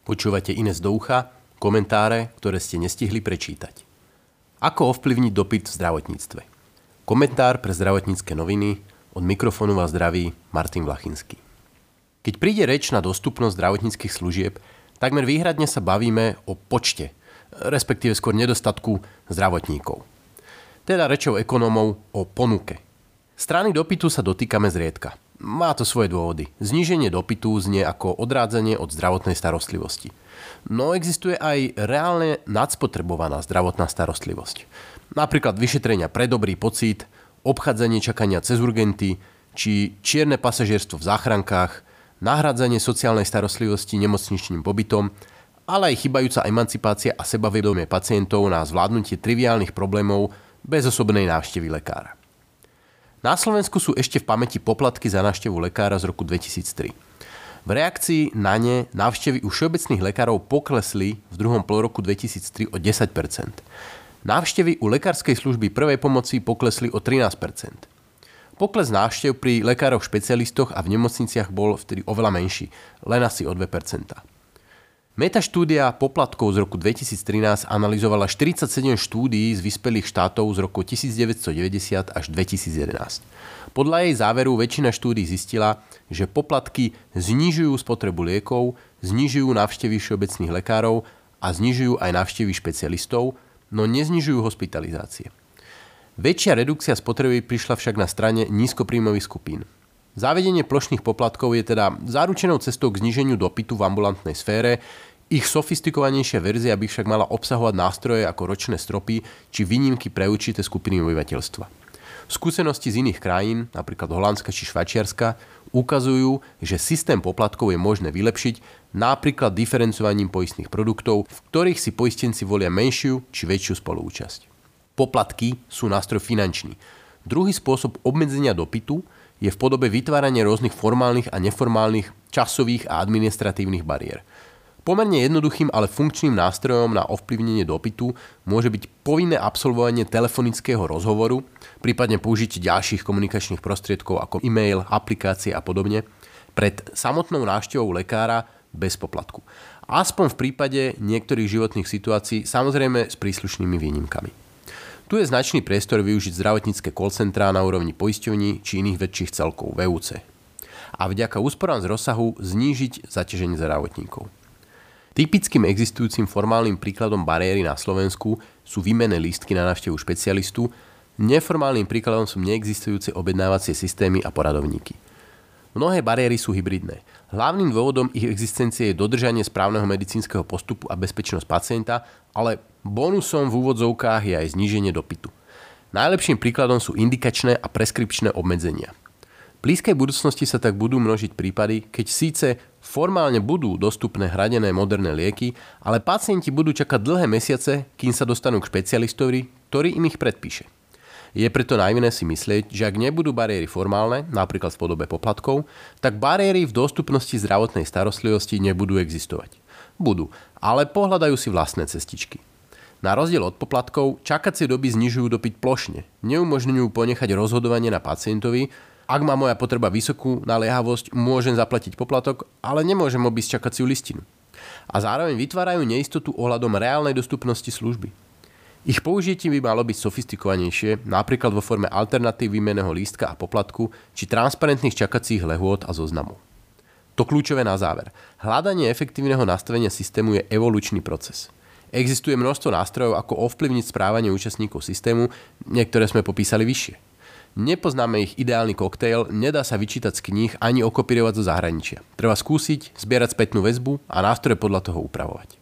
Počúvate Ines do ucha, komentáre, ktoré ste nestihli prečítať. Ako ovplyvniť dopyt v zdravotníctve? Komentár pre zdravotnícke noviny od mikrofónu vás zdraví Martin Vlachinský. Keď príde reč na dostupnosť zdravotníckých služieb, takmer výhradne sa bavíme o počte, respektíve skôr nedostatku zdravotníkov. Teda rečou ekonómov o ponuke. Strany dopytu sa dotýkame zriedka – má to svoje dôvody. Zníženie dopytu znie ako odrádzanie od zdravotnej starostlivosti. No existuje aj reálne nadspotrebovaná zdravotná starostlivosť. Napríklad vyšetrenia pre dobrý pocit, obchádzanie čakania cez urgenty, či čierne pasažierstvo v záchrankách, nahradzanie sociálnej starostlivosti nemocničným pobytom, ale aj chybajúca emancipácia a sebavedomie pacientov na zvládnutie triviálnych problémov bez osobnej návštevy lekára. Na Slovensku sú ešte v pamäti poplatky za návštevu lekára z roku 2003. V reakcii na ne návštevy u všeobecných lekárov poklesli v druhom polroku 2003 o 10% Návštevy u lekárskej služby prvej pomoci poklesli o 13% Pokles návštev pri lekároch špecialistoch a v nemocniciach bol vtedy oveľa menší, len asi o 2 Metaštúdia poplatkov z roku 2013 analyzovala 47 štúdií z vyspelých štátov z roku 1990 až 2011. Podľa jej záveru väčšina štúdií zistila, že poplatky znižujú spotrebu liekov, znižujú návštevy všeobecných lekárov a znižujú aj návštevy špecialistov, no neznižujú hospitalizácie. Väčšia redukcia spotreby prišla však na strane nízkopríjmových skupín. Zavedenie plošných poplatkov je teda záručenou cestou k zniženiu dopytu v ambulantnej sfére. Ich sofistikovanejšia verzia by však mala obsahovať nástroje ako ročné stropy či výnimky pre určité skupiny obyvateľstva. Skúsenosti z iných krajín, napríklad Holandska či Švačiarska, ukazujú, že systém poplatkov je možné vylepšiť napríklad diferencovaním poistných produktov, v ktorých si poistenci volia menšiu či väčšiu spoluúčasť. Poplatky sú nástroj finančný. Druhý spôsob obmedzenia dopytu je v podobe vytvárania rôznych formálnych a neformálnych časových a administratívnych bariér. Pomerne jednoduchým, ale funkčným nástrojom na ovplyvnenie dopytu môže byť povinné absolvovanie telefonického rozhovoru, prípadne použitie ďalších komunikačných prostriedkov ako e-mail, aplikácie a podobne, pred samotnou návštevou lekára bez poplatku. Aspoň v prípade niektorých životných situácií, samozrejme s príslušnými výnimkami. Tu je značný priestor využiť zdravotnícke call centrá na úrovni poisťovní či iných väčších celkov VUC. A vďaka úsporám z rozsahu znížiť zaťaženie zdravotníkov. Typickým existujúcim formálnym príkladom bariéry na Slovensku sú výmenné lístky na návštevu špecialistu, neformálnym príkladom sú neexistujúce objednávacie systémy a poradovníky. Mnohé bariéry sú hybridné. Hlavným dôvodom ich existencie je dodržanie správneho medicínskeho postupu a bezpečnosť pacienta, ale Bonusom v úvodzovkách je aj zníženie dopytu. Najlepším príkladom sú indikačné a preskripčné obmedzenia. V blízkej budúcnosti sa tak budú množiť prípady, keď síce formálne budú dostupné hradené moderné lieky, ale pacienti budú čakať dlhé mesiace, kým sa dostanú k špecialistovi, ktorý im ich predpíše. Je preto najvinné si myslieť, že ak nebudú bariéry formálne, napríklad v podobe poplatkov, tak bariéry v dostupnosti zdravotnej starostlivosti nebudú existovať. Budú, ale pohľadajú si vlastné cestičky. Na rozdiel od poplatkov, čakacie doby znižujú dopyt plošne. Neumožňujú ponechať rozhodovanie na pacientovi, ak má moja potreba vysokú naliehavosť, môžem zaplatiť poplatok, ale nemôžem obísť čakaciu listinu. A zároveň vytvárajú neistotu ohľadom reálnej dostupnosti služby. Ich použitie by malo byť sofistikovanejšie, napríklad vo forme alternatív výmeného lístka a poplatku, či transparentných čakacích lehôd a zoznamov. To kľúčové na záver. Hľadanie efektívneho nastavenia systému je evolučný proces. Existuje množstvo nástrojov, ako ovplyvniť správanie účastníkov systému, niektoré sme popísali vyššie. Nepoznáme ich ideálny koktejl, nedá sa vyčítať z kníh ani okopírovať zo zahraničia. Treba skúsiť, zbierať spätnú väzbu a nástroje podľa toho upravovať.